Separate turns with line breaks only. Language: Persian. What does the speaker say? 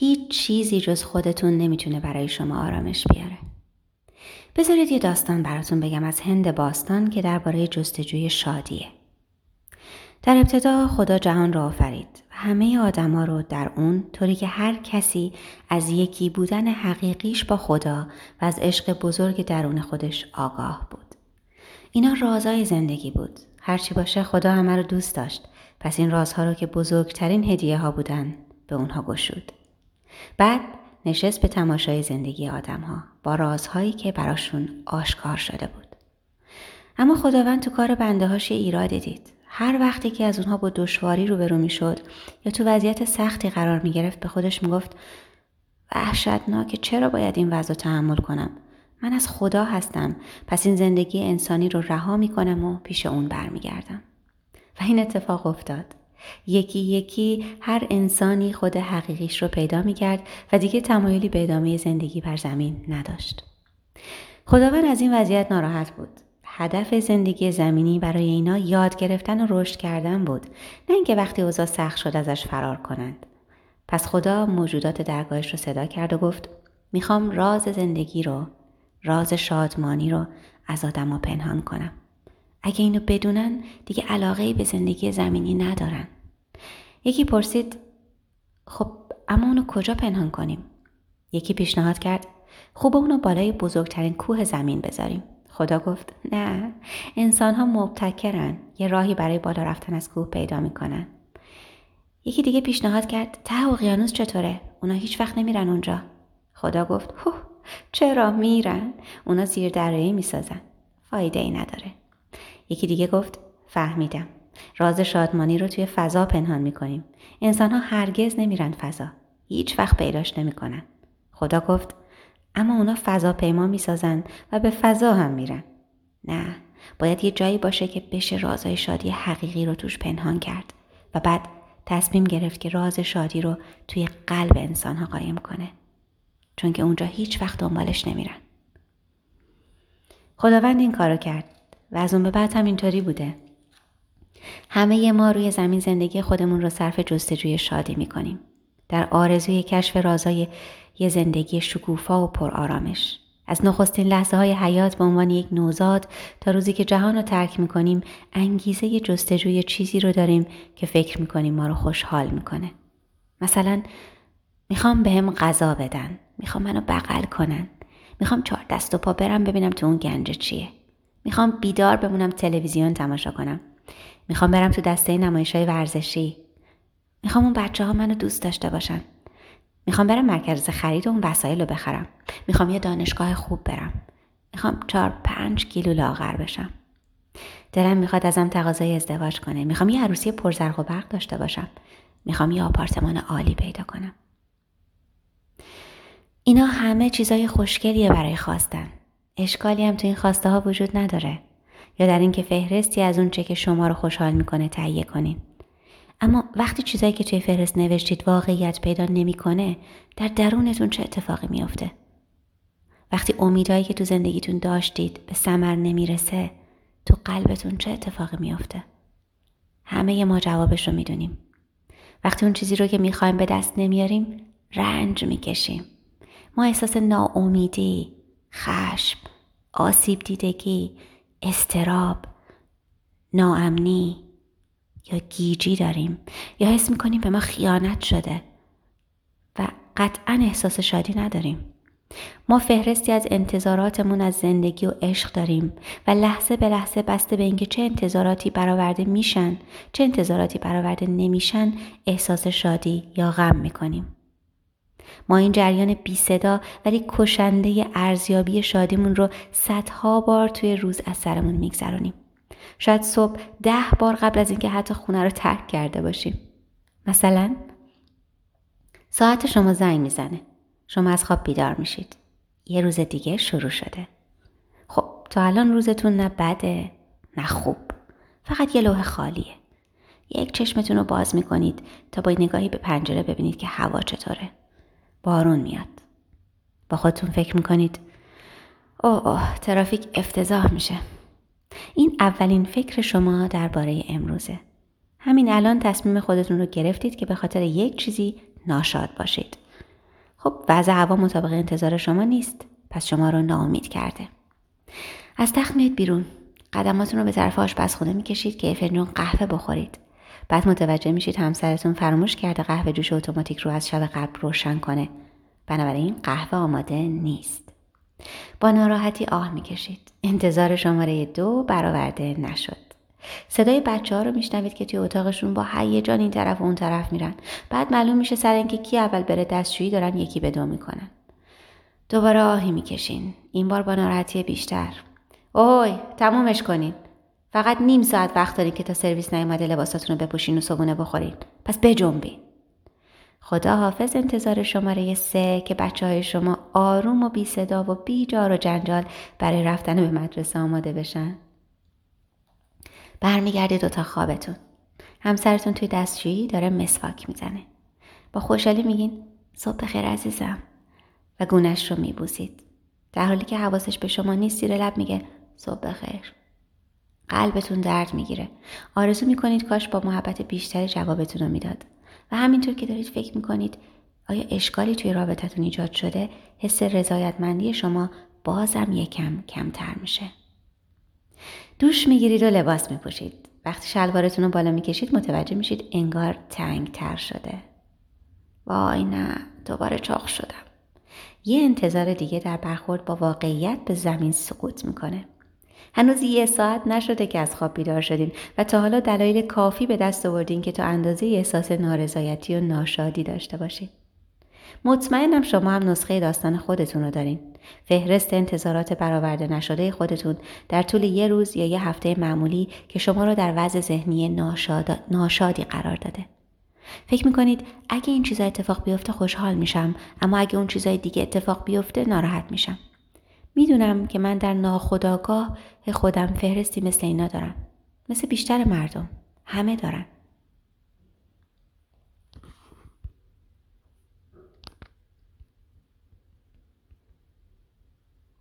هیچ چیزی جز خودتون نمی‌تونه برای شما آرامش بیاره. بذارید یه داستان براتون بگم از هند باستان که درباره جستجوی شادیه. در ابتدا خدا جهان را آفرید و همه آدما رو در اون طوری که هر کسی از یکی بودن حقیقیش با خدا و از عشق بزرگ درون خودش آگاه بود. اینا رازای زندگی بود. هرچی باشه خدا همه رو دوست داشت. پس این رازها رو که بزرگترین هدیه ها بودن به اونها گشود. بعد نشست به تماشای زندگی آدم ها با رازهایی که براشون آشکار شده بود. اما خداوند تو کار بنده هاش یه ایراد دید. هر وقتی که از اونها با دشواری روبرو می‌شد یا تو وضعیت سختی قرار می گرفت به خودش می‌گفت وحشتناکه چرا باید این وضع تحمل کنم من از خدا هستم پس این زندگی انسانی رو رها می کنم و پیش اون برمیگردم و این اتفاق افتاد یکی یکی هر انسانی خود حقیقیش رو پیدا می کرد و دیگه تمایلی به ادامه زندگی بر زمین نداشت. خداوند از این وضعیت ناراحت بود. هدف زندگی زمینی برای اینا یاد گرفتن و رشد کردن بود نه اینکه وقتی اوضاع سخت شد ازش فرار کنند پس خدا موجودات درگاهش رو صدا کرد و گفت می‌خوام راز زندگی رو راز شادمانی رو از آدما پنهان کنم اگه اینو بدونن دیگه علاقه به زندگی زمینی ندارن یکی پرسید خب اما اونو کجا پنهان کنیم؟ یکی پیشنهاد کرد خوب اونو بالای بزرگترین کوه زمین بذاریم. خدا گفت نه انسان ها مبتکرن یه راهی برای بالا رفتن از کوه پیدا می‌کنن. یکی دیگه پیشنهاد کرد ته اقیانوس چطوره؟ اونا هیچ وقت نمیرن اونجا. خدا گفت هو چرا میرن؟ اونا زیر دره می‌سازن فایده ای نداره. یکی دیگه گفت فهمیدم. راز شادمانی رو توی فضا پنهان می‌کنیم. انسان ها هرگز نمیرن فضا. هیچ وقت پیداش نمی‌کنن. خدا گفت اما اونا فضا پیما می‌سازن و به فضا هم میرن. نه باید یه جایی باشه که بشه رازای شادی حقیقی رو توش پنهان کرد و بعد تصمیم گرفت که راز شادی رو توی قلب انسان ها قایم کنه. چون که اونجا هیچ وقت دنبالش نمیرن. خداوند این کارو کرد و از اون به بعد هم اینطوری بوده. همه ما روی زمین زندگی خودمون رو صرف جستجوی شادی می‌کنیم در آرزوی کشف رازای یه زندگی شکوفا و پر آرامش. از نخستین لحظه های حیات به عنوان یک نوزاد تا روزی که جهان رو ترک می‌کنیم انگیزه جستجوی چیزی رو داریم که فکر می‌کنیم ما رو خوشحال می‌کنه. مثلا می‌خوام به هم غذا بدن. می‌خوام منو بغل کنن. می‌خوام چهار دست و پا برم ببینم تو اون گنج چیه. می‌خوام بیدار بمونم تلویزیون تماشا کنم. می‌خوام برم تو دسته نمایش های ورزشی. می‌خوام اون بچه ها منو دوست داشته باشن. می‌خوام برم مرکز خرید و اون وسایل رو بخرم. می‌خوام یه دانشگاه خوب برم. می‌خوام چهار پنج کیلو لاغر بشم. دلم می‌خواد ازم تقاضای ازدواج کنه. می‌خوام یه عروسی پرزرق و برق داشته باشم. می‌خوام یه آپارتمان عالی پیدا کنم. اینا همه چیزای خوشگلیه برای خواستن. اشکالی هم تو این خواسته ها وجود نداره. یا در اینکه فهرستی از اون چه که شما رو خوشحال می‌کنه تهیه کنین. اما وقتی چیزایی که توی فهرست نوشتید واقعیت پیدا نمی‌کنه در درونتون چه اتفاقی میافته؟ وقتی امیدهایی که تو زندگیتون داشتید به ثمر نمی‌رسه تو قلبتون چه اتفاقی میافته؟ همه ما جوابش رو می‌دونیم. وقتی اون چیزی رو که می‌خوایم به دست نمیاریم رنج می‌کشیم. ما احساس ناامیدی خشم آسیب دیدگی استراب ناامنی یا گیجی داریم یا حس می‌کنیم به ما خیانت شده و قطعا احساس شادی نداریم. ما فهرستی از انتظاراتمون از زندگی و عشق داریم و لحظه به لحظه بسته به اینکه چه انتظاراتی برآورده میشن چه انتظاراتی برآورده نمیشن احساس شادی یا غم می‌کنیم. ما این جریان بی صدا ولی کشنده ارزیابی شادیمون رو صدها بار توی روز از سرمون میگذرانیم شاید صبح ده بار قبل از اینکه حتی خونه رو ترک کرده باشیم. مثلا ساعت شما زنگ می‌زنه. شما از خواب بیدار میشید. یه روز دیگه شروع شده. خب تا الان روزتون نه بده نه خوب. فقط یه لوح خالیه. یک چشمتون رو باز می‌کنید تا با نگاهی به پنجره ببینید که هوا چطوره. بارون میاد. با خودتون فکر می‌کنید. اوه اوه ترافیک افتضاح میشه. این اولین فکر شما درباره امروزه. همین الان تصمیم خودتون رو گرفتید که به خاطر یک چیزی ناشاد باشید. خب وضع هوا مطابق انتظار شما نیست. پس شما رو ناامید کرده. از تخت بیرون. قدماتون رو به طرف آشپزخونه می‌کشید که فنجون قهوه بخورید. بعد متوجه میشید همسرتون فراموش کرده قهوه جوش اتوماتیک رو از شب قبل روشن کنه. بنابراین قهوه آماده نیست. با ناراحتی آه می‌کشید. انتظار شماره دو برآورده نشد. صدای بچه ها رو میشنوید که توی اتاقشون با هیجان این طرف و اون طرف میرن. بعد معلوم میشه سر اینکه کی اول بره دستشویی دارن یکی به دو می‌کنن. دوباره آهی می‌کشین. این بار با ناراحتی بیشتر. اوی تمومش کنین. فقط نیم ساعت وقت دارین که تا سرویس نیومده لباساتون رو بپوشین و صبونه بخورین. پس بجنبین. خدا حافظ انتظار شماره سه که بچه های شما آروم و بی صدا و بی جار و جنجال برای رفتن به مدرسه آماده بشن. برمیگردید تا خوابتون. همسرتون توی دستشویی داره مسواک می‌زنه. با خوشحالی میگین صبح خیر عزیزم. و گونش رو میبوسید. در حالی که حواسش به شما نیست زیر لب میگه صبح خیر قلبتون درد می‌گیره. آرزو می‌کنید کاش با محبت بیشتری جوابتون رو می‌داد. و همینطور که دارید فکر می‌کنید آیا اشکالی توی رابطتون ایجاد شده؟ حس رضایتمندی شما بازم یکم کمتر میشه. دوش می‌گیرید و لباس میپوشید. وقتی شلوارتون رو بالا می‌کشید متوجه میشید انگار تنگ تر شده. وای نه دوباره چاق شدم. یه انتظار دیگه در برخورد با واقعیت به زمین سقوط می‌کنه. هنوز یه ساعت نشده که از خواب بیدار شدین و تا حالا دلایل کافی به دست آوردین که تا اندازه احساس نارضایتی و ناشادی داشته باشید مطمئنم شما هم نسخه داستان خودتون رو دارین. فهرست انتظارات برآورده نشده خودتون در طول یه روز یا یه هفته معمولی که شما رو در وضع ذهنی ناشاد... ناشادی قرار داده. فکر می‌کنید اگه این چیزا اتفاق بیفته خوشحال میشم اما اگه اون چیزای دیگه اتفاق بیفته ناراحت میشم. می‌دونم که من در ناخداگاه خودم فهرستی مثل اینا دارم. مثل بیشتر مردم. همه دارن.